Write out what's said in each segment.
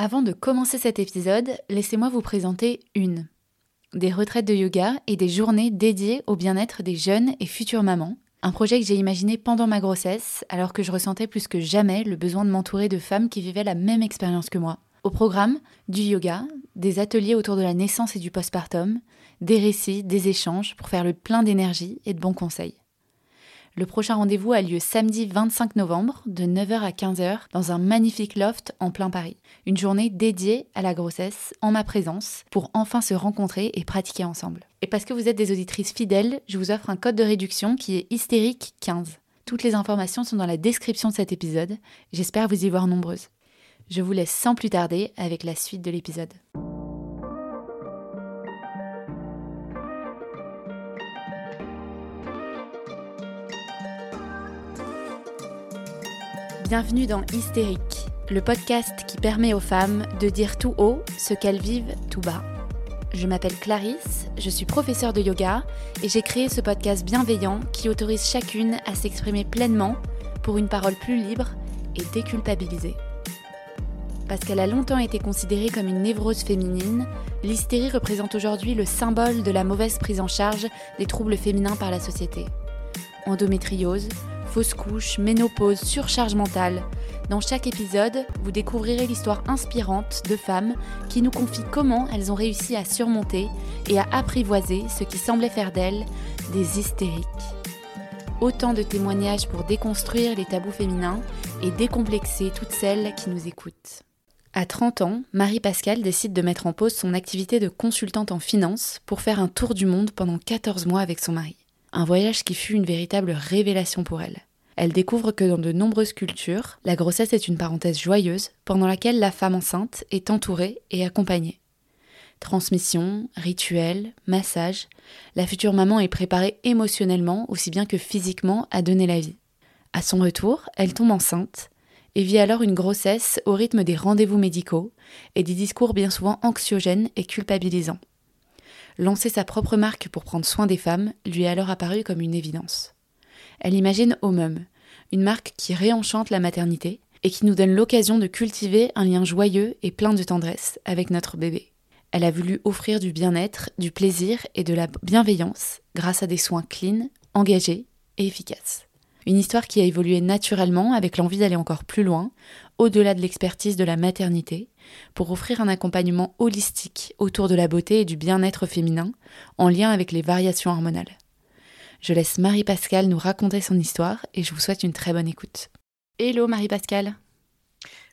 Avant de commencer cet épisode, laissez-moi vous présenter une. Des retraites de yoga et des journées dédiées au bien-être des jeunes et futures mamans. Un projet que j'ai imaginé pendant ma grossesse, alors que je ressentais plus que jamais le besoin de m'entourer de femmes qui vivaient la même expérience que moi. Au programme, du yoga, des ateliers autour de la naissance et du postpartum, des récits, des échanges pour faire le plein d'énergie et de bons conseils. Le prochain rendez-vous a lieu samedi 25 novembre de 9h à 15h dans un magnifique loft en plein Paris. Une journée dédiée à la grossesse en ma présence pour enfin se rencontrer et pratiquer ensemble. Et parce que vous êtes des auditrices fidèles, je vous offre un code de réduction qui est hystérique 15. Toutes les informations sont dans la description de cet épisode. J'espère vous y voir nombreuses. Je vous laisse sans plus tarder avec la suite de l'épisode. Bienvenue dans Hystérique, le podcast qui permet aux femmes de dire tout haut ce qu'elles vivent tout bas. Je m'appelle Clarisse, je suis professeure de yoga et j'ai créé ce podcast bienveillant qui autorise chacune à s'exprimer pleinement pour une parole plus libre et déculpabilisée. Parce qu'elle a longtemps été considérée comme une névrose féminine, l'hystérie représente aujourd'hui le symbole de la mauvaise prise en charge des troubles féminins par la société. Endométriose, fausse couche, ménopause, surcharge mentale. Dans chaque épisode, vous découvrirez l'histoire inspirante de femmes qui nous confient comment elles ont réussi à surmonter et à apprivoiser ce qui semblait faire d'elles des hystériques. Autant de témoignages pour déconstruire les tabous féminins et décomplexer toutes celles qui nous écoutent. À 30 ans, Marie-Pascale décide de mettre en pause son activité de consultante en finance pour faire un tour du monde pendant 14 mois avec son mari. Un voyage qui fut une véritable révélation pour elle. Elle découvre que dans de nombreuses cultures, la grossesse est une parenthèse joyeuse pendant laquelle la femme enceinte est entourée et accompagnée. Transmission, rituel, massage, la future maman est préparée émotionnellement aussi bien que physiquement à donner la vie. À son retour, elle tombe enceinte et vit alors une grossesse au rythme des rendez-vous médicaux et des discours bien souvent anxiogènes et culpabilisants. Lancer sa propre marque pour prendre soin des femmes lui est alors apparu comme une évidence. Elle imagine Omum, une marque qui réenchante la maternité et qui nous donne l'occasion de cultiver un lien joyeux et plein de tendresse avec notre bébé. Elle a voulu offrir du bien-être, du plaisir et de la bienveillance grâce à des soins clean, engagés et efficaces. Une histoire qui a évolué naturellement avec l'envie d'aller encore plus loin, au-delà de l'expertise de la maternité, pour offrir un accompagnement holistique autour de la beauté et du bien-être féminin, en lien avec les variations hormonales. Je laisse Marie-Pascale nous raconter son histoire et je vous souhaite une très bonne écoute. Hello Marie-Pascale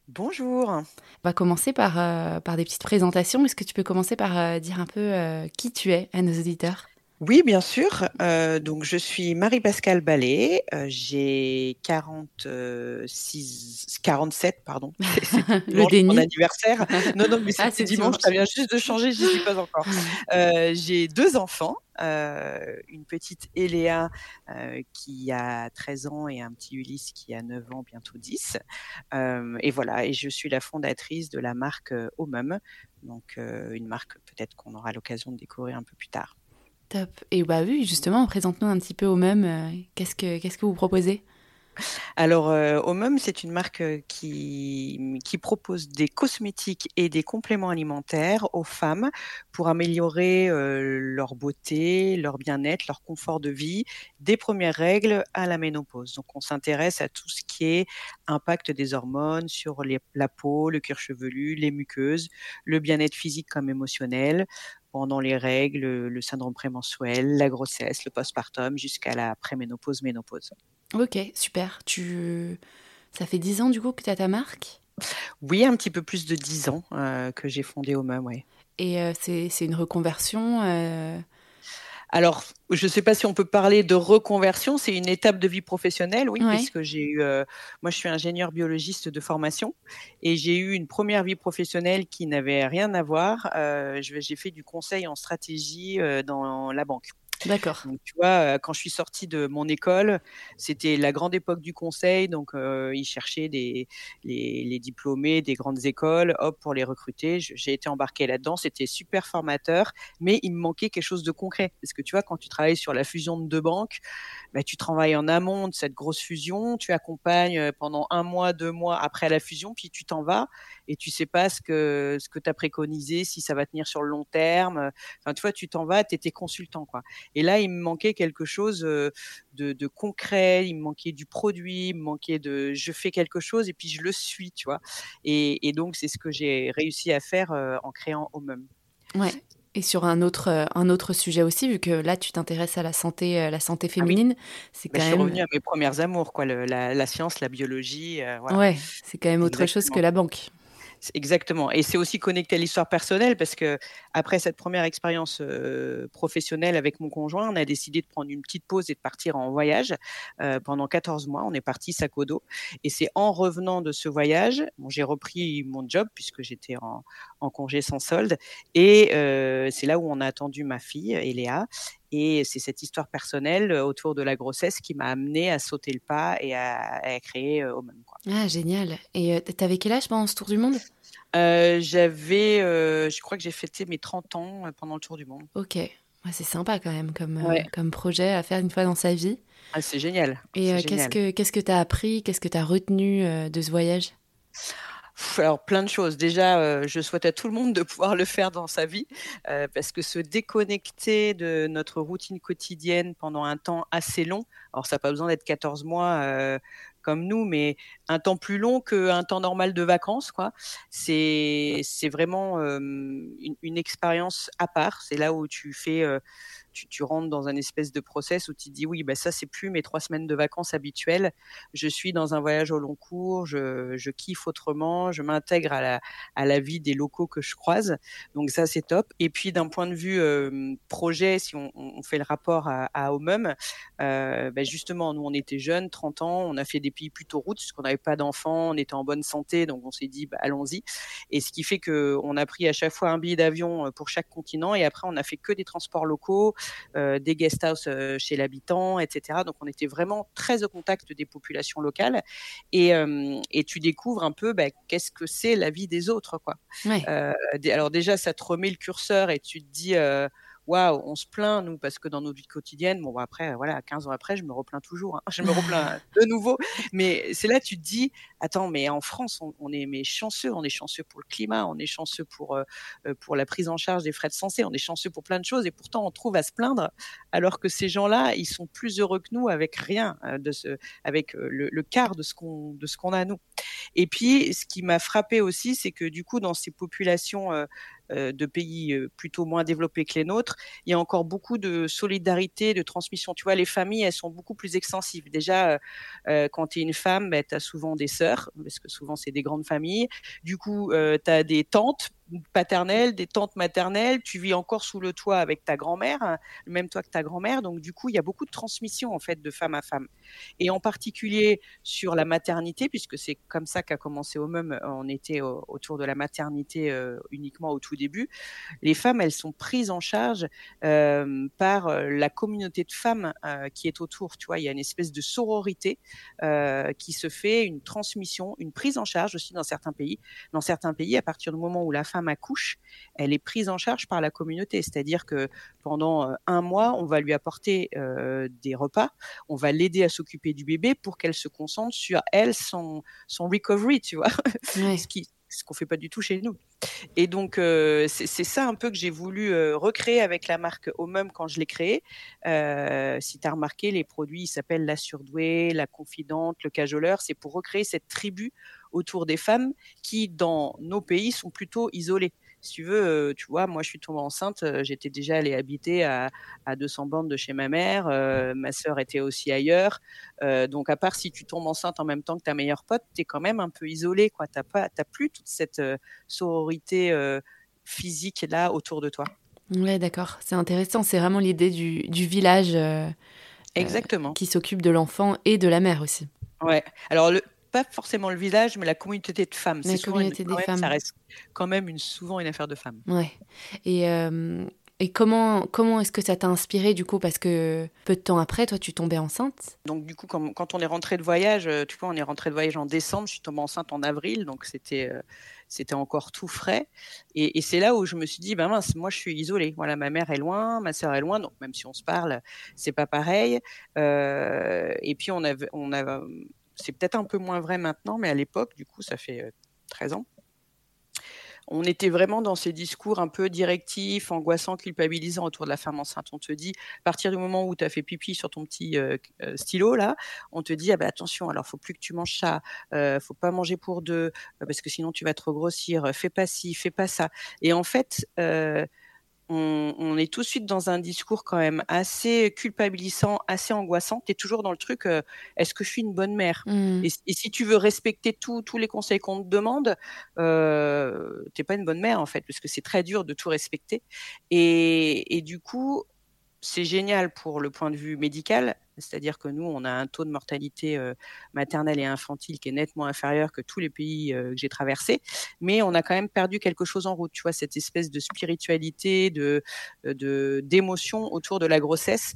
Bonjour. On va commencer par, euh, par des petites présentations. Est-ce que tu peux commencer par euh, dire un peu euh, qui tu es à nos auditeurs? Oui, bien sûr. Euh, donc, je suis Marie-Pascale Ballet. Euh, j'ai 46, 47, pardon. Le déni. mon anniversaire. Non, non, mais ah, c'est dimanche. Ça vient juste de changer. J'y suis pas encore. Euh, j'ai deux enfants. une petite Eléa qui a 13 ans et un petit Ulysse qui a 9 ans, bientôt 10. et voilà, et je suis la fondatrice de la marque Omum, donc une marque peut-être qu'on aura l'occasion de découvrir un peu plus tard. Top. Et bah oui, justement, présente-nous un petit peu au. Euh, qu'est-ce que qu'est-ce que vous proposez? Alors, euh, Omum, c'est une marque euh, qui, qui propose des cosmétiques et des compléments alimentaires aux femmes pour améliorer leur beauté, leur bien-être, leur confort de vie, des premières règles à la ménopause. Donc, on s'intéresse à tout ce qui est impact des hormones sur la peau, le cuir chevelu, les muqueuses, le bien-être physique comme émotionnel, pendant les règles, le syndrome prémenstruel, la grossesse, le postpartum, jusqu'à la préménopause, ménopause. Ok, super. Tu... Ça fait 10 ans du coup que tu as ta marque? Oui, un petit peu plus de 10 ans euh, que j'ai fondé Omum, oui. Et euh, c'est une reconversion euh, alors, je ne sais pas si on peut parler de reconversion, c'est une étape de vie professionnelle, oui, puisque j'ai eu, euh, moi je suis ingénieur biologiste de formation et j'ai eu une première vie professionnelle qui n'avait rien à voir. Euh, j'ai fait du conseil en stratégie euh, dans la banque. D'accord. tu vois, quand je suis sortie de mon école, c'était la grande époque du conseil, donc ils cherchaient des, les, diplômés des grandes écoles, hop, pour les recruter. J'ai été embarquée là-dedans, c'était super formateur, mais il me manquait quelque chose de concret. Parce que tu vois, quand tu travailles sur la fusion de deux banques, bah, tu travailles en amont de cette grosse fusion, tu accompagnes pendant un mois, deux mois après la fusion, puis tu t'en vas et tu sais pas ce que ce que tu as préconisé, si ça va tenir sur le long terme. Enfin, tu vois, tu t'en vas, tu étais consultant quoi. Et là, il me manquait quelque chose de, de, concret, il me manquait du produit, il me manquait de je fais quelque chose et puis je le suis, tu vois. Et, et donc c'est ce que j'ai réussi à faire en créant Omum. Ouais. Et sur un autre, un autre sujet aussi, vu que là, tu t'intéresses à la santé, la santé ah féminine, c'est bah, quand même. Je suis revenue à mes premières amours, quoi, la, la, science, la biologie. Ouais, c'est quand même autre chose que la banque. Exactement. Et c'est aussi connecté à l'histoire personnelle parce que après cette première expérience euh, professionnelle avec mon conjoint, on a décidé de prendre une petite pause et de partir en voyage euh, pendant 14 mois. On est parti sac au dos. Et c'est en revenant de ce voyage, bon, j'ai repris mon job puisque j'étais en, congé sans solde. Et euh, c'est là où on a attendu ma fille, Eléa. Et c'est cette histoire personnelle autour de la grossesse qui m'a amené à sauter le pas et à, à créer euh, Omen. Quoi. Ah, génial. Et tu avais quel âge pendant ce tour du monde? Euh, J'avais, euh, je crois que j'ai fêté mes 30 ans pendant le tour du monde. Ok. c'est sympa quand même comme, comme projet à faire une fois dans sa vie. Ah, c'est génial. Et qu'est-ce que qu'est-ce que tu as appris? Qu'est-ce que tu as retenu de ce voyage? Alors plein de choses. Déjà, euh, je souhaite à tout le monde de pouvoir le faire dans sa vie, euh, parce que se déconnecter de notre routine quotidienne pendant un temps assez long, alors ça n'a pas besoin d'être 14 mois euh, comme nous, mais un temps plus long qu'un temps normal de vacances, quoi. C'est vraiment une expérience à part. C'est là où tu fais tu, rentres dans un espèce de process où tu dis oui, bah ça c'est plus mes trois semaines de vacances habituelles. Je suis dans un voyage au long cours, je, je kiffe autrement, je m'intègre à la, à la vie des locaux que je croise. Donc ça c'est top. Et puis d'un point de vue projet, si on, fait le rapport à, à Omum, euh, bah justement nous on était jeunes, 30 ans, on a fait des pays plutôt routes parce qu'on n'avait pas d'enfants, on était en bonne santé, donc on s'est dit bah, allons-y. Et ce qui fait que on a pris à chaque fois un billet d'avion euh, pour chaque continent et après on a fait que des transports locaux, des guest house euh, chez l'habitant, etc. Donc on était vraiment très au contact des populations locales et, euh, et tu découvres un peu bah, qu'est-ce que c'est la vie des autres, quoi. alors déjà ça te remet le curseur et tu te dis waouh, on se plaint, nous, parce que dans nos vies quotidiennes, bon, après, voilà, 15 ans après, je me replains toujours, hein. je me replains de nouveau. Mais c'est là, tu te dis, attends, mais en France, on, est chanceux, on est chanceux pour le climat, on est chanceux pour, euh, euh, pour la prise en charge des frais de santé, on est chanceux pour plein de choses, et pourtant, on trouve à se plaindre, alors que ces gens-là, ils sont plus heureux que nous avec rien, euh, de ce, avec le, quart de ce qu'on, qu'on a nous. Et puis, ce qui m'a frappé aussi, c'est que du coup, dans ces populations de pays euh, plutôt moins développés que les nôtres, il y a encore beaucoup de solidarité, de transmission. Tu vois, les familles, elles sont beaucoup plus extensives. Déjà, euh, quand tu es une femme, ben, tu as souvent des sœurs, parce que souvent c'est des grandes familles. Du coup, tu as des tantes paternelle, des tantes maternelles, tu vis encore sous le toit avec ta grand-mère, le même toit que ta grand-mère, donc du coup il y a beaucoup de transmission en fait de femme à femme, et en particulier sur la maternité, puisque c'est comme ça qu'a commencé au même, on était autour de la maternité euh, uniquement au tout début. Les femmes, elles sont prises en charge euh, par euh, la communauté de femmes qui est autour, tu vois, il y a une espèce de sororité qui se fait, une transmission, une prise en charge aussi dans certains pays. Dans certains pays, à partir du moment où la femme femme accouche, elle est prise en charge par la communauté. C'est-à-dire que pendant euh, un mois, on va lui apporter euh, des repas, on va l'aider à s'occuper du bébé pour qu'elle se concentre sur elle, son, son recovery, tu vois. ce qui ce qu'on fait pas du tout chez nous. Et donc euh, c'est ça un peu que j'ai voulu recréer avec la marque Omum quand je l'ai créée. si tu as remarqué, les produits s'appellent la surdouée, la confidente, le cajoleur, c'est pour recréer cette tribu autour des femmes qui, dans nos pays, sont plutôt isolées. Si tu veux, euh, tu vois, moi je suis tombée enceinte, euh, j'étais déjà allée habiter à, à 200 bandes de chez ma mère, euh, ma sœur était aussi ailleurs. donc à part si tu tombes enceinte en même temps que ta meilleure pote, tu es quand même un peu isolée, quoi. T'as pas, plus toute cette sororité physique là autour de toi. Ouais, d'accord. C'est intéressant. C'est vraiment l'idée du, du, village. Exactement. qui s'occupe de l'enfant et de la mère aussi. Ouais. Alors le, pas forcément le village, mais la communauté de femmes. La communauté des femmes. Ça reste quand même une, souvent une affaire de femmes. Ouais. Et euh, Et comment, comment est-ce que ça t'a inspiré du coup Parce que peu de temps après, toi, tu tombais enceinte? Donc du coup, quand, on est rentré de voyage, euh, tu vois, on est rentré de voyage en décembre, je suis tombée enceinte en avril, donc c'était euh, c'était encore tout frais. Et, c'est là où je me suis dit, ben mince, moi je suis isolée. Voilà, ma mère est loin, ma sœur est loin, donc même si on se parle, c'est pas pareil. Euh, et puis on avait, on a, c'est peut-être un peu moins vrai maintenant, mais à l'époque, du coup, ça fait 13 ans on était vraiment dans ces discours un peu directifs, angoissants, culpabilisants autour de la femme enceinte. On te dit, à partir du moment où tu as fait pipi sur ton petit euh, euh, stylo, là, on te dit, ah ben attention, alors faut plus que tu manges ça, euh, faut pas manger pour deux, parce que sinon tu vas trop grossir, fais pas ci, fais pas ça. Et en fait, on, est tout de suite dans un discours quand même assez culpabilisant, assez angoissant. Tu es toujours dans le truc, euh, est-ce que je suis une bonne mère? Mmh. et, si tu veux respecter tous les conseils qu'on te demande, euh, t'es pas une bonne mère en fait, parce que c'est très dur de tout respecter. et du coup, c'est génial pour le point de vue médical, c'est-à-dire que nous, on a un taux de mortalité euh, maternelle et infantile qui est nettement inférieur que tous les pays euh, que j'ai traversés, mais on a quand même perdu quelque chose en route. Tu vois, cette espèce de spiritualité, de d'émotion autour de la grossesse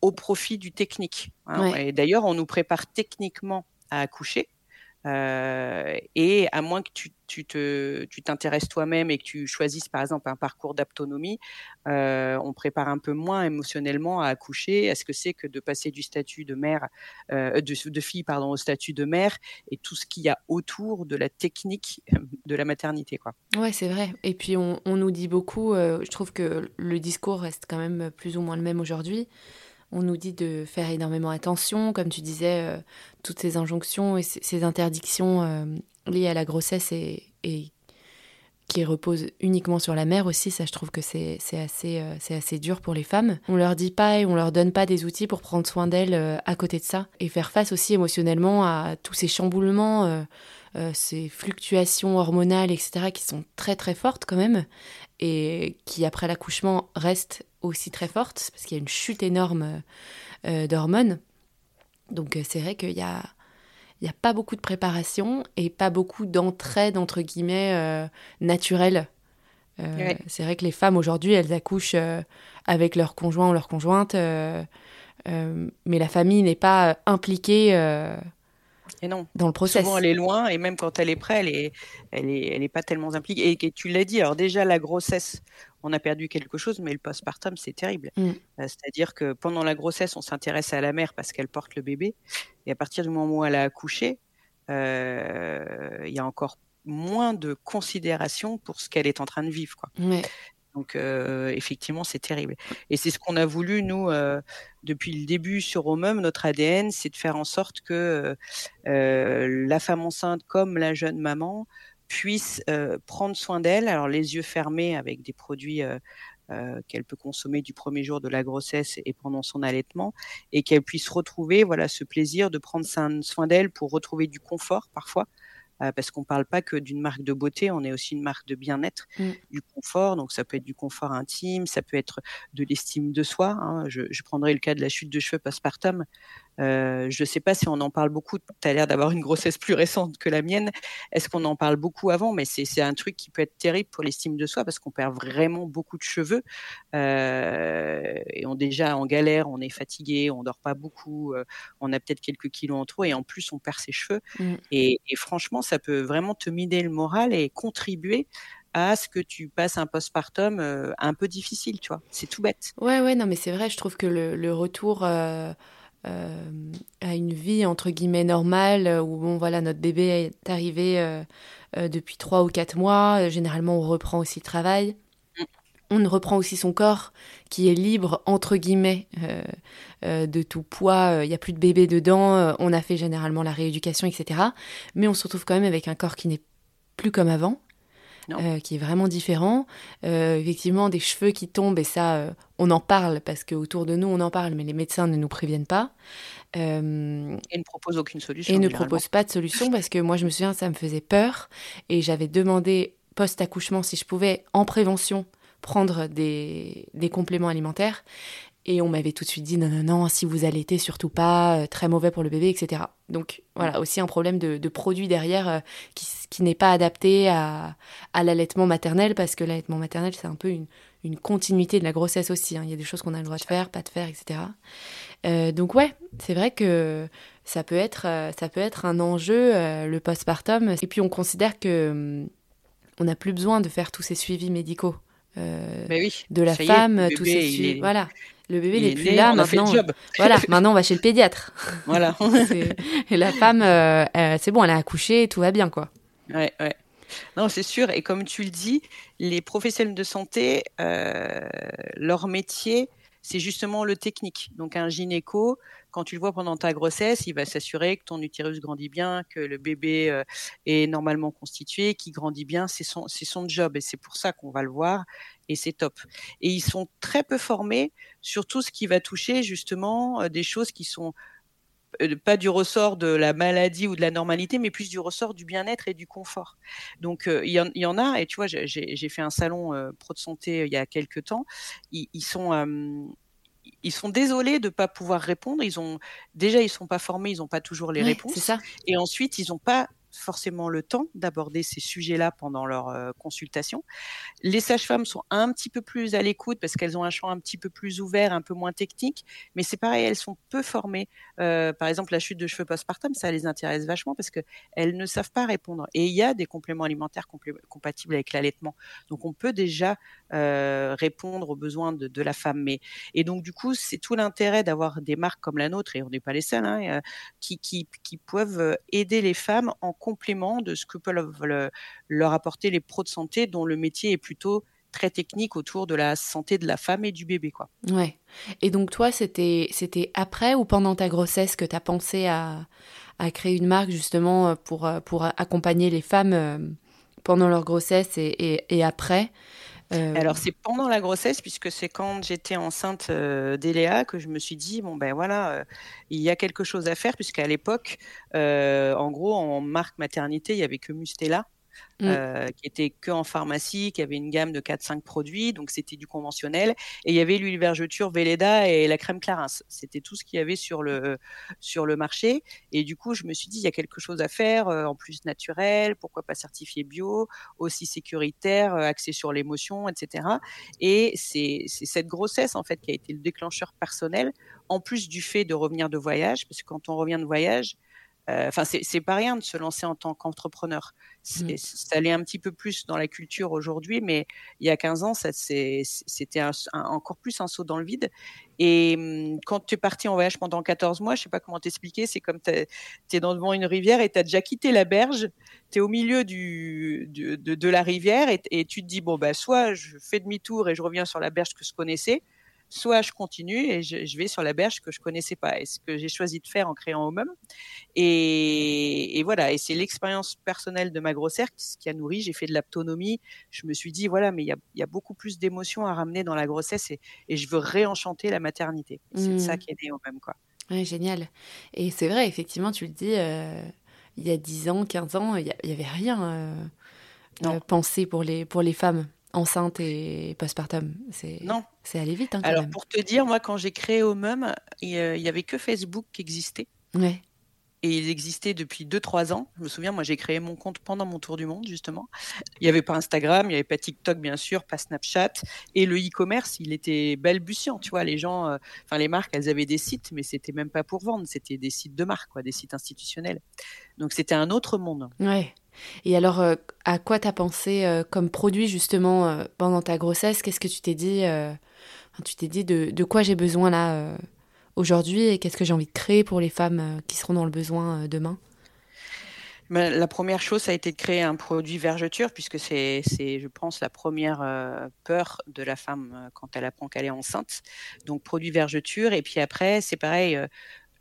au profit du technique. Hein. Et d'ailleurs, on nous prépare techniquement à accoucher. Euh, et à moins que tu, tu te, tu t'intéresses toi-même et que tu choisisses par exemple un parcours d'autonomie, euh, on prépare un peu moins émotionnellement à accoucher, à ce que c'est que de passer du statut de mère, euh, de, fille pardon, au statut de mère et tout ce qu'il y a autour de la technique de la maternité. Quoi? Ouais, c'est vrai. Et puis on, on nous dit beaucoup, euh, je trouve que le discours reste quand même plus ou moins le même aujourd'hui. On nous dit de faire énormément attention, comme tu disais, euh, toutes ces injonctions et ces interdictions euh, liées à la grossesse et, qui reposent uniquement sur la mère aussi, ça je trouve que c'est assez, euh, assez dur pour les femmes. On leur dit pas et on leur donne pas des outils pour prendre soin d'elles à côté de ça et faire face aussi émotionnellement à tous ces chamboulements, ces fluctuations hormonales, etc., qui sont très très fortes quand même et qui après l'accouchement restent aussi très forte, parce qu'il y a une chute énorme euh, d'hormones. Donc euh, c'est vrai qu'il y a, il y a pas beaucoup de préparation et pas beaucoup d'entraide, entre guillemets, euh, naturelle. C'est vrai que les femmes aujourd'hui, elles accouchent avec leur conjoint ou leur conjointe, mais la famille n'est pas impliquée. Et non. Dans le processus. Souvent, elle est loin, et même quand elle est prête, elle est, elle est, elle est pas tellement impliquée. Et, et tu l'as dit, alors déjà, la grossesse, on a perdu quelque chose, mais le postpartum, c'est terrible. Mm. Euh, c'est-à-dire que pendant la grossesse, on s'intéresse à la mère parce qu'elle porte le bébé. Et à partir du moment où elle a accouché, euh, il y a encore moins de considération pour ce qu'elle est en train de vivre. Quoi. Donc euh, effectivement, c'est terrible. Et c'est ce qu'on a voulu, nous, depuis le début sur Omum, notre ADN, c'est de faire en sorte que la femme enceinte comme la jeune maman puisse euh, prendre soin d'elle, alors les yeux fermés avec des produits euh, euh, qu'elle peut consommer du premier jour de la grossesse et pendant son allaitement, et qu'elle puisse retrouver voilà ce plaisir de prendre soin d'elle pour retrouver du confort parfois, parce qu'on ne parle pas que d'une marque de beauté, on est aussi une marque de bien-être, mmh. du confort. Donc ça peut être du confort intime, ça peut être de l'estime de soi. Hein. Je, je, prendrai le cas de la chute de cheveux postpartum. Euh, je ne sais pas si on en parle beaucoup. Tu as l'air d'avoir une grossesse plus récente que la mienne. Est-ce qu'on en parle beaucoup avant? Mais c'est un truc qui peut être terrible pour l'estime de soi parce qu'on perd vraiment beaucoup de cheveux. Euh, et on déjà en galère, on est fatigué, on dort pas beaucoup, euh, on a peut-être quelques kilos en trop et en plus on perd ses cheveux. Mmh. Et, franchement, ça peut vraiment te miner le moral et contribuer à ce que tu passes un postpartum un peu difficile, tu vois. C'est tout bête. Ouais, ouais, non, mais c'est vrai, je trouve que le, retour euh, à une vie entre guillemets normale euh, où bon voilà notre bébé est arrivé euh, depuis trois ou quatre mois. Généralement on reprend aussi le travail. On reprend aussi son corps qui est libre entre guillemets de tout poids. Il n'y a plus de bébé dedans. on a fait généralement la rééducation, etc. Mais on se retrouve quand même avec un corps qui n'est plus comme avant. Euh, qui est vraiment différent. Euh, effectivement, des cheveux qui tombent, et ça, euh, on en parle parce qu'autour de nous, on en parle, mais les médecins ne nous préviennent pas. et ne proposent aucune solution. Et ne proposent pas de solution parce que moi, je me souviens, ça me faisait peur. Et j'avais demandé post-accouchement si je pouvais, en prévention, prendre des, des compléments alimentaires. Et on m'avait tout de suite dit non, non, non, si vous allaitez, surtout pas, très mauvais pour le bébé, etc. Donc voilà, aussi un problème de, de produit derrière qui, qui n'est pas adapté à, à l'allaitement maternel, parce que l'allaitement maternel, c'est un peu une, une continuité de la grossesse aussi. Hein. Il y a des choses qu'on a le droit de faire, pas de faire, etc. Euh, donc ouais, c'est vrai que ça peut être, euh, ça peut être un enjeu, euh, le postpartum. Et puis on considère que hum, on n'a plus besoin de faire tous ces suivis médicaux. De la femme, tous ces suivis. Voilà. Le bébé n'est plus là maintenant. Voilà, maintenant on va chez le pédiatre. Voilà. et la femme, c'est bon, elle a accouché, tout va bien quoi. Ouais, ouais. Non, c'est sûr. Et comme tu le dis, les professionnels de santé, euh, leur métier, c'est justement le technique. Donc un gynéco, quand tu le vois pendant ta grossesse, il va s'assurer que ton utérus grandit bien, que le bébé euh, est normalement constitué, qu'il grandit bien. C'est son, son job et c'est pour ça qu'on va le voir et c'est top. Et ils sont très peu formés sur tout ce qui va toucher justement euh, des choses qui sont pas du ressort de la maladie ou de la normalité, mais plus du ressort du bien-être et du confort. Donc euh, il y, en a, et tu vois, j'ai fait un salon euh, pro de santé il y a quelques temps. Ils, sont ils sont désolés de pas pouvoir répondre. Ils ont déjà ils sont pas formés, ils n'ont pas toujours les réponses. Ça. Et ensuite ils n'ont pas forcément le temps d'aborder ces sujets-là pendant leur euh, consultation. Les sages-femmes sont un petit peu plus à l'écoute parce qu'elles ont un champ un petit peu plus ouvert, un peu moins technique, mais c'est pareil, elles sont peu formées. Euh, par exemple, la chute de cheveux postpartum, ça les intéresse vachement parce que elles ne savent pas répondre. Et il y a des compléments alimentaires compatibles avec l'allaitement, donc on peut déjà euh, répondre aux besoins de, la femme. Mais et donc du coup, c'est tout l'intérêt d'avoir des marques comme la nôtre et on n'est pas les seuls, hein, qui, qui peuvent aider les femmes en complément de ce que peuvent leur apporter les pros de santé dont le métier est plutôt très technique autour de la santé de la femme et du bébé quoi. Ouais. Et donc toi c'était après ou pendant ta grossesse que tu as pensé à, à créer une marque justement pour pour accompagner les femmes euh, pendant leur grossesse et, et après? Euh, Alors c'est pendant la grossesse puisque c'est quand j'étais enceinte euh, d'Eléa que je me suis dit bon ben voilà euh, il y a quelque chose à faire puisqu'à l'époque en gros en marque maternité il y avait que Mustela Mm. Euh, qui était que en pharmacie, qui avait une gamme de 4-5 produits, donc c'était du conventionnel. Et il y avait l'huile vergeture Velleda et la crème Clarins. C'était tout ce qu'il y avait sur le, sur le marché. Et du coup, je me suis dit, il y a quelque chose à faire, euh, en plus naturel, pourquoi pas certifié bio, aussi sécuritaire, euh, axé sur l'émotion, etc. Et c'est cette grossesse, en fait, qui a été le déclencheur personnel, en plus du fait de revenir de voyage, parce que quand on revient de voyage, euh, enfin, c'est pas rien de se lancer en tant qu'entrepreneur. Mmh. Ça allait un petit peu plus dans la culture aujourd'hui, mais il y a 15 ans, c'était encore plus un saut dans le vide. Et mmh, quand tu es parti en voyage pendant 14 mois, je sais pas comment t'expliquer, c'est comme tu es devant une rivière et tu as déjà quitté la berge, tu es au milieu du, de, la rivière et, et, tu te dis, bon, bah, soit je fais demi-tour et je reviens sur la berge que je connaissais, soit je continue et je, vais sur la berge que je connaissais pas. Et ce que j'ai choisi de faire en créant Homem. Et, et voilà, et c'est l'expérience personnelle de ma grossesse qui a nourri. J'ai fait de l'autonomie. Je me suis dit, voilà, mais il y a, y a, beaucoup plus d'émotions à ramener dans la grossesse et, et je veux réenchanter la maternité. C'est ça mmh. qui est né Homem, quoi. Ouais, génial. Et c'est vrai, effectivement, tu le dis, euh, il y a 10 ans, 15 ans, il n'y avait rien euh, euh, pensé pour les, pour les femmes enceinte et postpartum. C'est non, c'est allé vite. Hein, Alors pour te dire, moi quand j'ai créé Homem, il y avait que Facebook qui existait. Ouais. Et il existait depuis 2-3 ans. Je me souviens, moi j'ai créé mon compte pendant mon tour du monde justement. Il n'y avait pas Instagram, il n'y avait pas TikTok bien sûr, pas Snapchat. Et le e-commerce, il était balbutiant. Tu vois, les gens, euh, enfin les marques, elles avaient des sites, mais c'était même pas pour vendre, c'était des sites de marque, quoi, des sites institutionnels. Donc c'était un autre monde. Ouais. Et alors, euh, à quoi t'as pensé euh, comme produit justement euh, pendant ta grossesse? Qu'est-ce que tu t'es dit Tu t'es dit de, quoi j'ai besoin là aujourd'hui? Et qu'est-ce que j'ai envie de créer pour les femmes qui seront dans le besoin demain? La première chose, ça a été de créer un produit vergeture, puisque c'est, je pense, la première peur de la femme quand elle apprend qu'elle est enceinte. Donc, produit vergeture. Et puis après, c'est pareil,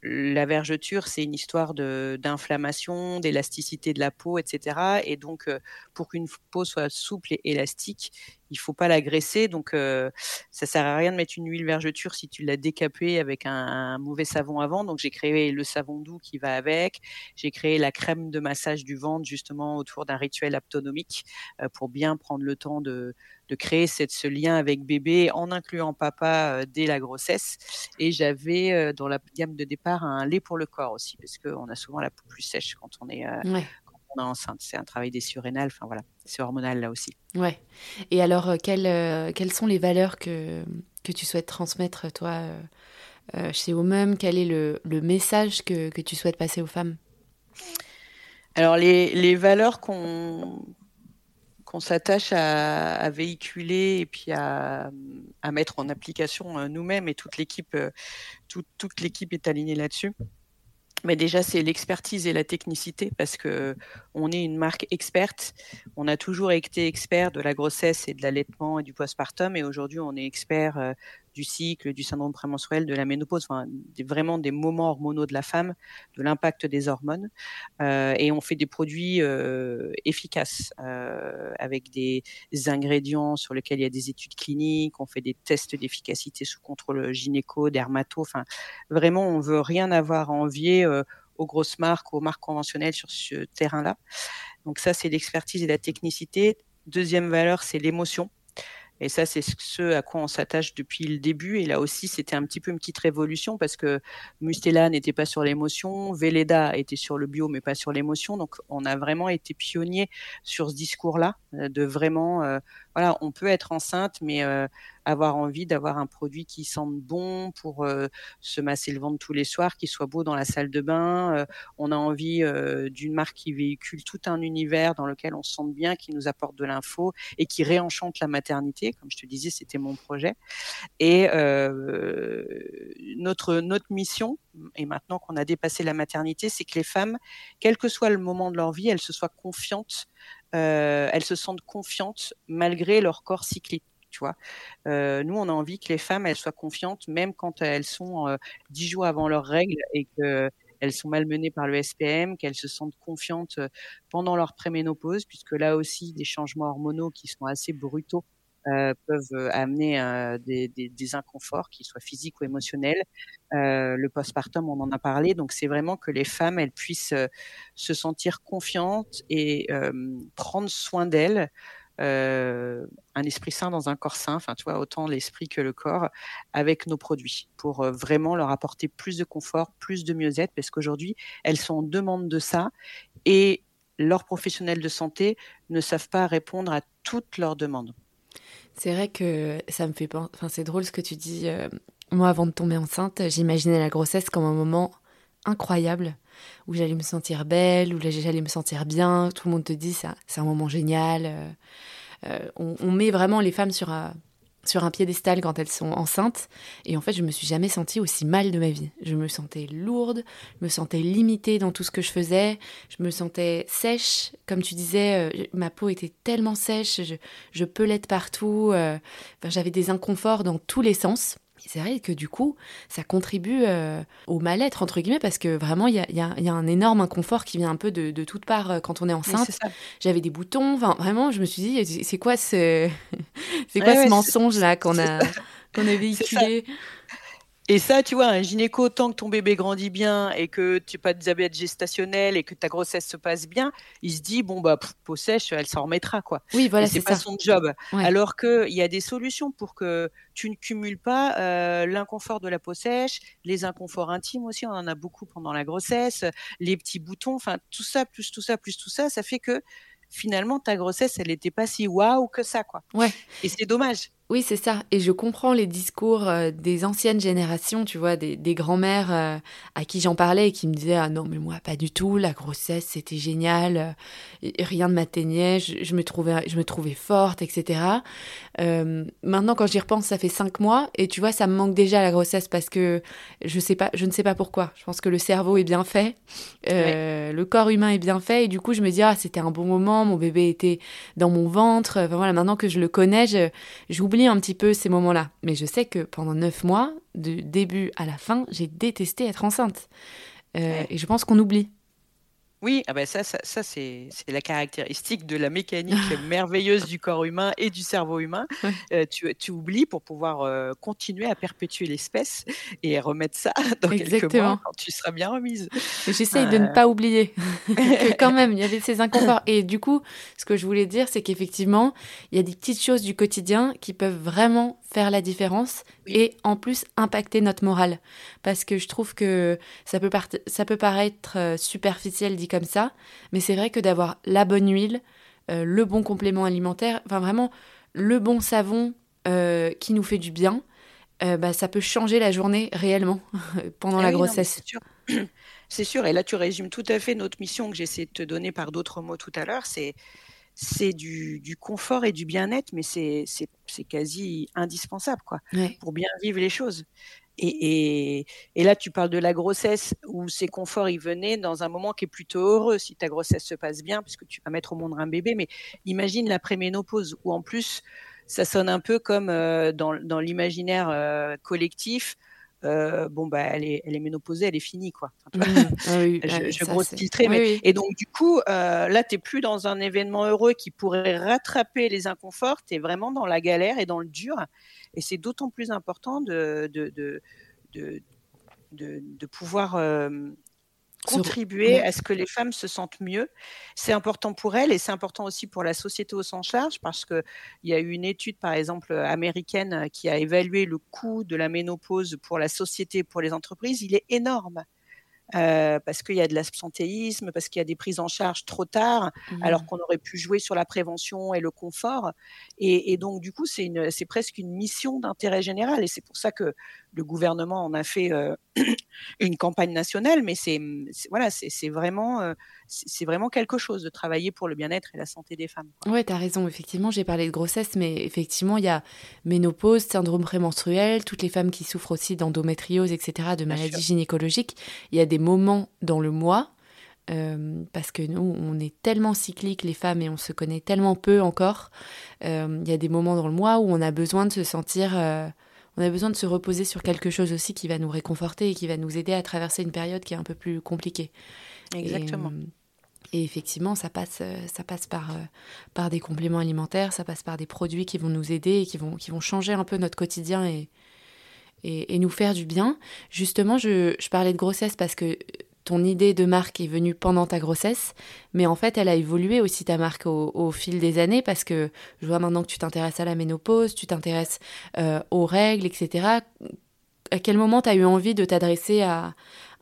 la vergeture, c'est une histoire d'inflammation, d'élasticité de la peau, etc. Et donc, euh, pour qu'une peau soit souple et élastique, il faut pas l'agresser. Donc, euh, ça sert à rien de mettre une huile vergeture si tu l'as décapée avec un, mauvais savon avant. Donc, j'ai créé le savon doux qui va avec. J'ai créé la crème de massage du ventre justement autour d'un rituel aptonomique euh, pour bien prendre le temps de, créer cette, ce lien avec bébé en incluant papa euh, dès la grossesse. Et j'avais euh, dans la gamme de départ un lait pour le corps aussi, parce qu'on a souvent la peau plus sèche quand on est, on est enceinte. C'est un travail des surrénales, enfin voilà, c'est hormonal là aussi. Ouais. Et alors, quelles, quelles sont les valeurs que, que tu souhaites transmettre, toi, chez Omum Quel est le, le message que, que tu souhaites passer aux femmes? Alors les, les valeurs qu'on qu'on s'attache à, véhiculer et puis à, mettre en application euh, nous-mêmes et toute l'équipe, euh, toute l'équipe est alignée là-dessus. Mais déjà, c'est l'expertise et la technicité parce que on est une marque experte. On a toujours été expert de la grossesse et de l'allaitement et du postpartum, et aujourd'hui, on est expert euh, du cycle, du syndrome prémenstruel, de la ménopause, enfin, vraiment des moments hormonaux de la femme, de l'impact des hormones. Euh, et on fait des produits euh, efficaces euh, avec des, ingrédients sur lesquels il y a des études cliniques. On fait des tests d'efficacité sous contrôle gynéco, dermato. Enfin, vraiment, on veut rien avoir à envier aux grosses marques, aux marques conventionnelles sur ce terrain-là. Donc ça, c'est l'expertise et la technicité. Deuxième valeur, c'est l'émotion. Et ça, c'est ce à quoi on s'attache depuis le début. Et là aussi, c'était un petit peu une petite révolution parce que Mustela n'était pas sur l'émotion, Velleda était sur le bio, mais pas sur l'émotion. Donc, on a vraiment été pionnier sur ce discours-là, euh, de vraiment, euh, voilà, on peut être enceinte, mais euh, avoir envie d'avoir un produit qui sente bon pour euh, se masser le ventre tous les soirs, qui soit beau dans la salle de bain. Euh, on a envie euh, d'une marque qui véhicule tout un univers dans lequel on se sente bien, qui nous apporte de l'info et qui réenchante la maternité. Comme je te disais, c'était mon projet. Et notre notre mission, et maintenant qu'on a dépassé la maternité, c'est que les femmes, quel que soit le moment de leur vie, elles se soient confiantes, elles se sentent confiantes malgré leur corps cyclique tu vois. Euh, nous, on a envie que les femmes, elles soient confiantes, même quand elles sont euh, dix jours avant leurs règles et que elles sont malmenées par le SPM, qu'elles se sentent confiantes euh, pendant leur préménopause, puisque là aussi, des changements hormonaux qui sont assez brutaux euh, peuvent amener euh, des, inconforts, qu'ils soient physiques ou émotionnels. Euh, le postpartum, on en a parlé, donc c'est vraiment que les femmes, elles puissent se sentir confiantes et prendre soin d'elles euh, un esprit sain dans un corps sain, enfin tu vois, autant l'esprit que le corps, avec nos produits, pour euh, vraiment leur apporter plus de confort, plus de mieux-être, parce qu'aujourd'hui, elles sont en demande de ça, et leurs professionnels de santé ne savent pas répondre à toutes leurs demandes. C'est vrai que ça me fait penser, enfin c'est drôle ce que tu dis. Euh, moi, avant de tomber enceinte, j'imaginais la grossesse comme un moment incroyable où j'allais me sentir belle, où j'allais me sentir bien. Tout le monde te dit ça, c'est un moment génial. Euh, euh, on, met vraiment les femmes sur un, sur un piédestal quand elles sont enceintes. Et en fait, je me suis jamais sentie aussi mal de ma vie. Je me sentais lourde, je me sentais limitée dans tout ce que je faisais. Je me sentais sèche, comme tu disais. Euh, ma peau était tellement sèche, je, je partout. J'avais des inconforts dans tous les sens c'est vrai que du coup, ça contribue euh, au mal-être, entre guillemets, parce que vraiment, il y a, y a, un énorme inconfort qui vient un peu de, de toutes parts euh, quand on est enceinte. J'avais des boutons, enfin, vraiment, je me suis dit, c'est quoi ce, c'est quoi ce mensonge-là qu'on a, qu'on a véhiculé? Et ça, tu vois, un gynéco, tant que ton bébé grandit bien et que tu n'as pas de diabète gestationnel et que ta grossesse se passe bien, il se dit, bon, bah, peau sèche, elle s'en remettra, quoi. Oui, voilà, c'est pas son job. Alors qu'il y a des solutions pour que tu ne cumules pas euh, l'inconfort de la peau sèche, les inconforts intimes aussi, on en a beaucoup pendant la grossesse, les petits boutons, enfin, tout ça, plus tout ça, plus tout ça, ça fait que finalement, ta grossesse, elle n'était pas si waouh que ça, quoi. Ouais. Et c'est dommage. Oui, c'est ça. Et je comprends les discours euh, des anciennes générations, tu vois, des, des grands-mères euh, à qui j'en parlais et qui me disaient Ah non, mais moi, pas du tout, la grossesse, c'était génial, euh, rien ne m'atteignait, je, me trouvais, je me trouvais forte, etc. maintenant, quand j'y repense, ça fait cinq mois et tu vois, ça me manque déjà la grossesse parce que je, sais pas, je ne sais pas pourquoi. Je pense que le cerveau est bien fait, le corps humain est bien fait et du coup, je me dis Ah, c'était un bon moment, mon bébé était dans mon ventre. Enfin voilà, maintenant que je le connais, j'oublie un petit peu ces moments-là. Mais je sais que pendant neuf mois, du début à la fin, j'ai détesté être enceinte. Euh, et je pense qu'on oublie. Oui, ah bah ça, ça, ça c'est la caractéristique de la mécanique merveilleuse du corps humain et du cerveau humain. Euh, tu, tu, oublies pour pouvoir euh, continuer à perpétuer l'espèce et remettre ça dans quelques mois quand tu seras bien remise. J'essaye de ne euh. pas oublier que quand même, il y avait ces inconforts. Et du coup, ce que je voulais dire, c'est qu'effectivement, il y a des petites choses du quotidien qui peuvent vraiment faire la différence et en plus impacter notre morale. Parce que je trouve que ça peut, ça peut paraître superficiel dit comme ça, mais c'est vrai que d'avoir la bonne huile, euh, le bon complément alimentaire, enfin vraiment le bon savon euh, qui nous fait du bien, euh, bah, ça peut changer la journée réellement pendant la grossesse. C'est sûr. et là tu résumes tout à fait notre mission que j'essaie de te donner par d'autres mots tout à l'heure, c'est c'est du, confort et du bien-être, mais c'est quasi indispensable quoi, pour bien vivre les choses. Et, là, tu parles de la grossesse où ces conforts, ils venaient dans un moment qui est plutôt heureux si ta grossesse se passe bien, puisque tu vas mettre au monde un bébé. Mais imagine la préménopause où en plus, ça sonne un peu comme euh, dans, l'imaginaire euh, collectif. Euh, bon bah elle est, elle est ménopausée, elle est finie quoi. Mmh. Ah je, je grosse mais et donc du coup là t'es plus dans un événement heureux qui pourrait rattraper les inconforts, t'es vraiment dans la galère et dans le dur. Et c'est d'autant plus important de, de, de, de, pouvoir euh, contribuer à ce que les femmes se sentent mieux. C'est important pour elles et c'est important aussi pour la société au sens large parce qu'il y a eu une étude, par exemple, américaine qui a évalué le coût de la ménopause pour la société, pour les entreprises. Il est énorme. Euh, parce qu'il y a de l'absentéisme, parce qu'il y a des prises en charge trop tard, mmh. alors qu'on aurait pu jouer sur la prévention et le confort. Et, et donc, du coup, c'est presque une mission d'intérêt général. Et c'est pour ça que le gouvernement en a fait euh, une campagne nationale, mais c'est voilà, c'est vraiment euh, c'est vraiment quelque chose de travailler pour le bien-être et la santé des femmes. Ouais, tu as raison. Effectivement, j'ai parlé de grossesse, mais effectivement, il y a ménopause, syndrome prémenstruel, toutes les femmes qui souffrent aussi d'endométriose, etc., de maladies gynécologiques. Il y a des moments dans le mois euh, parce que nous, on est tellement cycliques, les femmes, et on se connaît tellement peu encore. Il y a des moments dans le mois où on a besoin de se sentir on a besoin de se reposer sur quelque chose aussi qui va nous réconforter et qui va nous aider à traverser une période qui est un peu plus compliquée. Exactement. Et, effectivement, ça passe, euh, ça passe par, euh, par des compléments alimentaires, ça passe par des produits qui vont nous aider et qui vont, qui vont changer un peu notre quotidien et, et, nous faire du bien. Justement, je, je parlais de grossesse parce que ton idée de marque est venue pendant ta grossesse, mais en fait, elle a évolué aussi ta marque au, fil des années parce que je vois maintenant que tu t'intéresses à la ménopause, tu t'intéresses euh, aux règles, etc. À quel moment tu as eu envie de t'adresser à,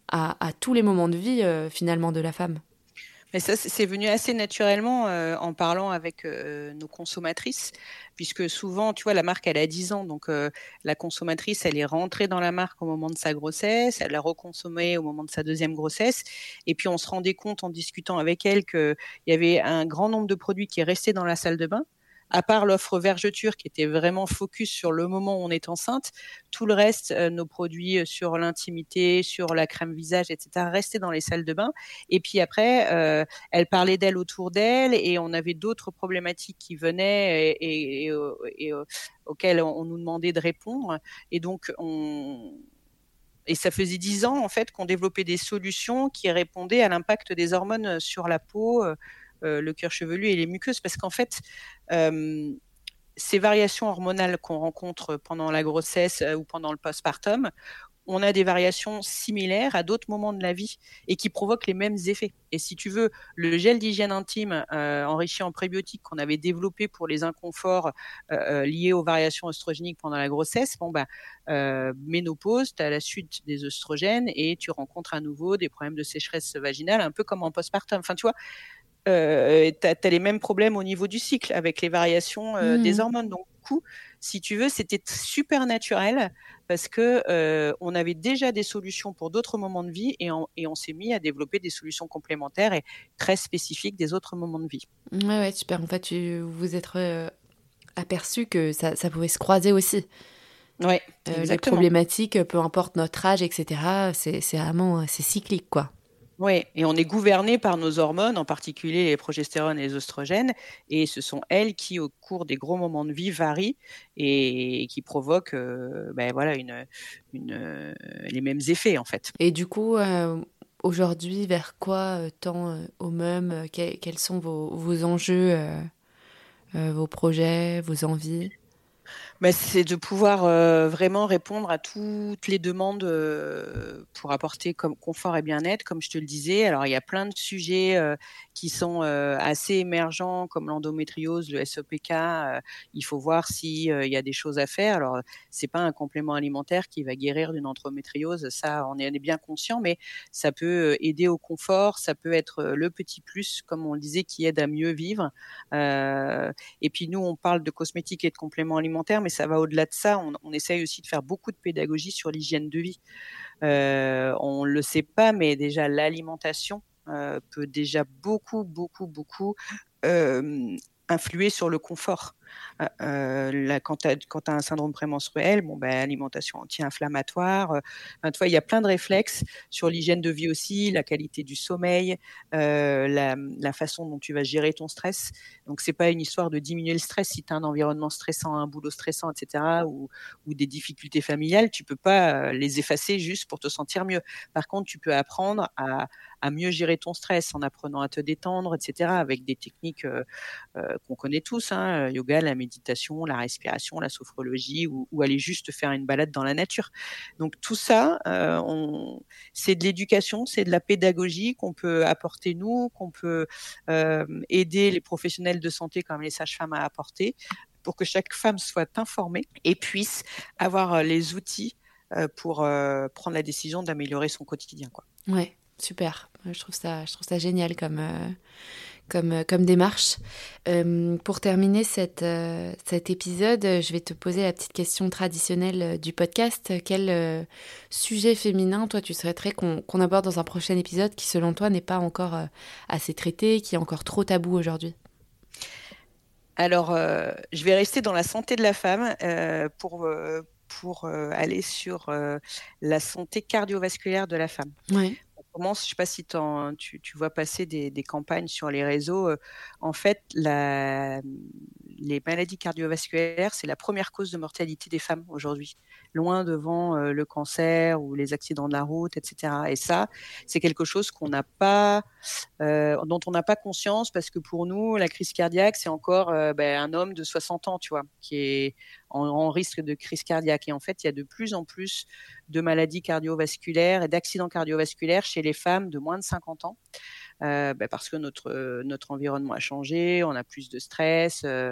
à, tous les moments de vie euh, finalement de la femme? Mais ça, c'est venu assez naturellement euh, en parlant avec nos consommatrices puisque souvent, tu vois, la marque, elle a 10 ans, donc euh, la consommatrice, elle est rentrée dans la marque au moment de sa grossesse, elle l'a reconsommée au moment de sa deuxième grossesse, et puis on se rendait compte en discutant avec elle qu'il y avait un grand nombre de produits qui restaient dans la salle de bain, à part l'offre vergeture qui était vraiment focus sur le moment où on est enceinte, tout le reste, euh, nos produits euh, sur l'intimité, sur la crème visage, etc., restaient dans les salles de bain. Et puis après, euh, elle parlait d'elle autour d'elle et on avait d'autres problématiques qui venaient et, auxquelles on nous demandait de répondre. Et donc, on, et ça faisait dix ans en fait qu'on développait des solutions qui répondaient à l'impact des hormones sur la peau, le cuir chevelu et les muqueuses, parce qu'en fait, euh, ces variations hormonales qu'on rencontre pendant la grossesse euh, ou pendant le postpartum, on a des variations similaires à d'autres moments de la vie et qui provoquent les mêmes effets. Et si tu veux, le gel d'hygiène intime enrichi en prébiotiques qu'on avait développé pour les inconforts liés aux variations oestrogéniques pendant la grossesse, bon bah, ménopause, tu as la suite des oestrogènes et tu rencontres à nouveau des problèmes de sécheresse vaginale, un peu comme en postpartum. Enfin, tu vois, euh, tu as, les mêmes problèmes au niveau du cycle avec les variations euh, des mmh. hormones. Donc, du coup, si tu veux, c'était super naturel parce que euh, on avait déjà des solutions pour d'autres moments de vie et on, et on s'est mis à développer des solutions complémentaires et très spécifiques des autres moments de vie. Ouais, ouais, super. En fait, tu vous êtes euh, aperçu que ça, ça, pouvait se croiser aussi. Ouais, les problématiques, peu importe notre âge, etc. C'est vraiment c'est cyclique, quoi. Oui, et on est gouverné par nos hormones, en particulier les progestérone et les oestrogènes, et ce sont elles qui, au cours des gros moments de vie, varient et qui provoquent euh, ben voilà, euh, les mêmes effets, en fait. Et du coup, euh, aujourd'hui, vers quoi tend au même Quels sont vos, vos enjeux, vos projets, vos envies? Bah, c'est de pouvoir euh, vraiment répondre à toutes les demandes euh, pour apporter comme confort et bien-être, comme je te le disais. Alors il y a plein de sujets euh, qui sont assez émergents, comme l'endométriose, le SOPK. il faut voir s'il y a des choses à faire. Alors c'est pas un complément alimentaire qui va guérir d'une endométriose, ça on est, bien conscient, mais ça peut aider au confort, ça peut être le petit plus, comme on le disait, qui aide à mieux vivre. et puis nous on parle de cosmétiques et de compléments alimentaires mais ça va au-delà de ça. On, essaye aussi de faire beaucoup de pédagogie sur l'hygiène de vie. Euh, on le sait pas, mais déjà l'alimentation euh, peut déjà beaucoup, beaucoup, beaucoup euh, influer sur le confort. Euh, euh quand tu as, un syndrome prémenstruel, bon, ben, alimentation anti-inflammatoire. Euh, il y a plein de réflexes sur l'hygiène de vie aussi, la qualité du sommeil, la, façon dont tu vas gérer ton stress. Donc, c'est pas une histoire de diminuer le stress si tu as un environnement stressant, un boulot stressant, etc., ou, des difficultés familiales. Tu peux pas les effacer juste pour te sentir mieux. Par contre, tu peux apprendre à, mieux gérer ton stress en apprenant à te détendre, etc., avec des techniques qu'on connaît tous, hein, yoga, la méditation, la respiration, la sophrologie, ou, aller juste faire une balade dans la nature. Donc tout ça, euh, c'est de l'éducation, c'est de la pédagogie qu'on peut apporter nous, qu'on peut aider les professionnels de santé comme les sages-femmes à apporter, pour que chaque femme soit informée et puisse avoir les outils pour prendre la décision d'améliorer son quotidien. Quoi. Ouais, super. Je trouve ça, je trouve ça génial comme, euh, comme, euh, comme démarche. Euh, pour terminer cette, cet épisode, je vais te poser la petite question traditionnelle du podcast. Quel sujet féminin, toi, tu souhaiterais qu'on aborde dans un prochain épisode qui, selon toi, n'est pas encore assez traité, qui est encore trop tabou aujourd'hui? Alors, je vais rester dans la santé de la femme pour pour aller sur la santé cardiovasculaire de la femme. Je ne sais pas si tu, vois passer des, campagnes sur les réseaux. Euh, en fait, les maladies cardiovasculaires, c'est la première cause de mortalité des femmes aujourd'hui, loin devant euh, le cancer ou les accidents de la route, etc. Et ça, c'est quelque chose qu'on n'a pas, euh, dont on n'a pas conscience parce que pour nous, la crise cardiaque, c'est encore ben, un homme de 60 ans, tu vois, qui est en, risque de crise cardiaque. Et en fait, il y a de plus en plus de maladies cardiovasculaires et d'accidents cardiovasculaires chez les femmes de moins de 50 ans. Euh, bah, parce que notre notre environnement a changé, on a plus de stress, euh,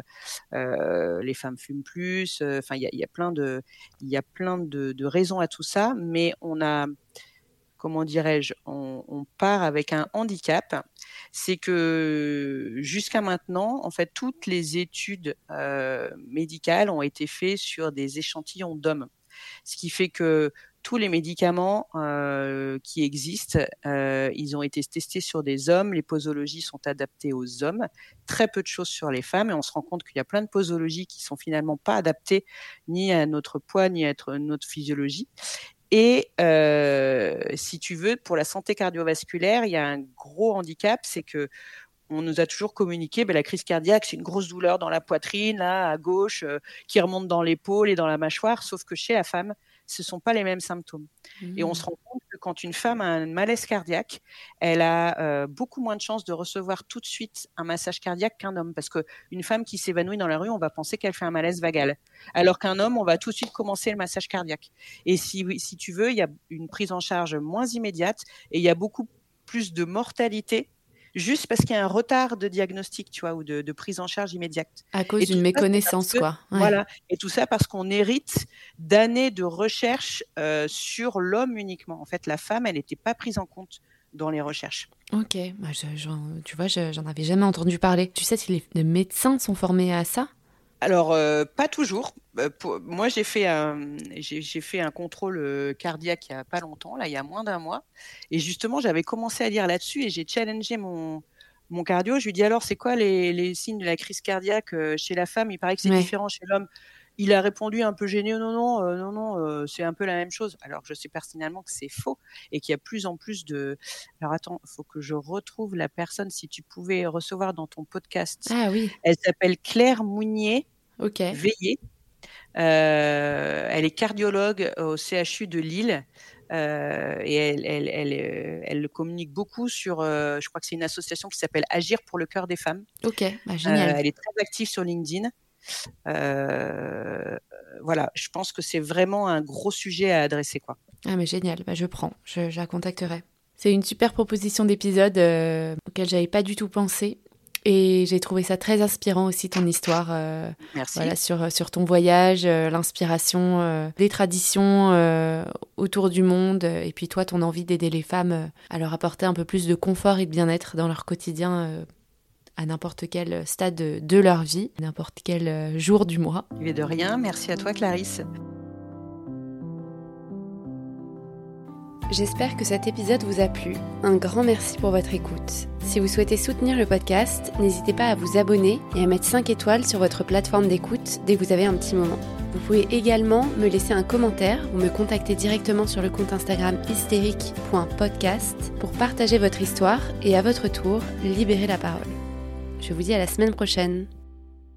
euh, les femmes fument plus. Enfin, il y a, plein de y a plein de, raisons à tout ça, mais on a comment dirais-je, on, part avec un handicap, c'est que jusqu'à maintenant, en fait, toutes les études euh, médicales ont été faites sur des échantillons d'hommes, ce qui fait que tous les médicaments euh, qui existent, euh, ils ont été testés sur des hommes. Les posologies sont adaptées aux hommes, très peu de choses sur les femmes, et on se rend compte qu'il y a plein de posologies qui sont finalement pas adaptées ni à notre poids ni à notre physiologie. Et euh, si tu veux, pour la santé cardiovasculaire, il y a un gros handicap, c'est que on nous a toujours communiqué, ben, la crise cardiaque, c'est une grosse douleur dans la poitrine, là, à gauche, qui remonte dans l'épaule et dans la mâchoire, sauf que chez la femme, ce sont pas les mêmes symptômes. Et on se mmh. rend compte que quand une femme a un malaise cardiaque, elle a euh, beaucoup moins de chances de recevoir tout de suite un massage cardiaque qu'un homme, parce qu'une femme qui s'évanouit dans la rue, on va penser qu'elle fait un malaise vagal, alors qu'un homme, on va tout de suite commencer le massage cardiaque. Et si, si tu veux, il y a une prise en charge moins immédiate et il y a beaucoup plus de mortalité juste parce qu'il y a un retard de diagnostic, tu vois, ou de, prise en charge immédiate. À cause d'une méconnaissance, quoi. Voilà. Et tout ça parce qu'on hérite d'années de recherche euh, sur l'homme uniquement. En fait, la femme, elle n'était pas prise en compte dans les recherches. Ok, bah, tu vois, j'en avais jamais entendu parler. Tu sais si les médecins sont formés à ça? Alors, euh, pas toujours. Euh, moi, j'ai fait un, j'ai fait un contrôle euh, cardiaque il y a pas longtemps, là, il y a moins d'un mois. Et justement, j'avais commencé à lire là-dessus et j'ai challengé mon, mon cardio. Je lui dis alors, c'est quoi les, les, signes de la crise cardiaque chez la femme? Il paraît que c'est différent chez l'homme. Il a répondu un peu gêné, non, non, non, non, c'est un peu la même chose. Alors je sais personnellement que c'est faux et qu'il y a plus en plus de. Alors attends, il faut que je retrouve la personne. Si tu pouvais recevoir dans ton podcast. Ah oui. Elle s'appelle Claire Mounier. Ok. Veillé. Euh, elle est cardiologue au CHU de Lille. et elle, elle, elle, elle, communique beaucoup sur, je crois que c'est une association qui s'appelle Agir pour le cœur des femmes. Ok, bah, génial. elle est très active sur LinkedIn. Voilà, je pense que c'est vraiment un gros sujet à adresser. Quoi. Ah mais génial, bah, je prends, je, je la contacterai. C'est une super proposition d'épisode euh, auquel j'avais pas du tout pensé. Et j'ai trouvé ça très inspirant aussi ton histoire. Euh, Merci. Voilà, sur, sur ton voyage, euh, l'inspiration euh, des traditions autour du monde, et puis toi, ton envie d'aider les femmes à leur apporter un peu plus de confort et de bien-être dans leur quotidien à n'importe quel stade de leur vie, n'importe quel jour du mois. Il de rien. Merci à toi, Clarisse. J'espère que cet épisode vous a plu. Un grand merci pour votre écoute. Si vous souhaitez soutenir le podcast, n'hysitez pas à vous abonner et à mettre 5 étoiles sur votre plateforme d'écoute dès que vous avez un petit moment. Vous pouvez également me laisser un commentaire ou me contacter directement sur le compte Instagram hystérique.podcast pour partager votre histoire et à votre tour libérer la parole. Je vous dis à la semaine prochaine.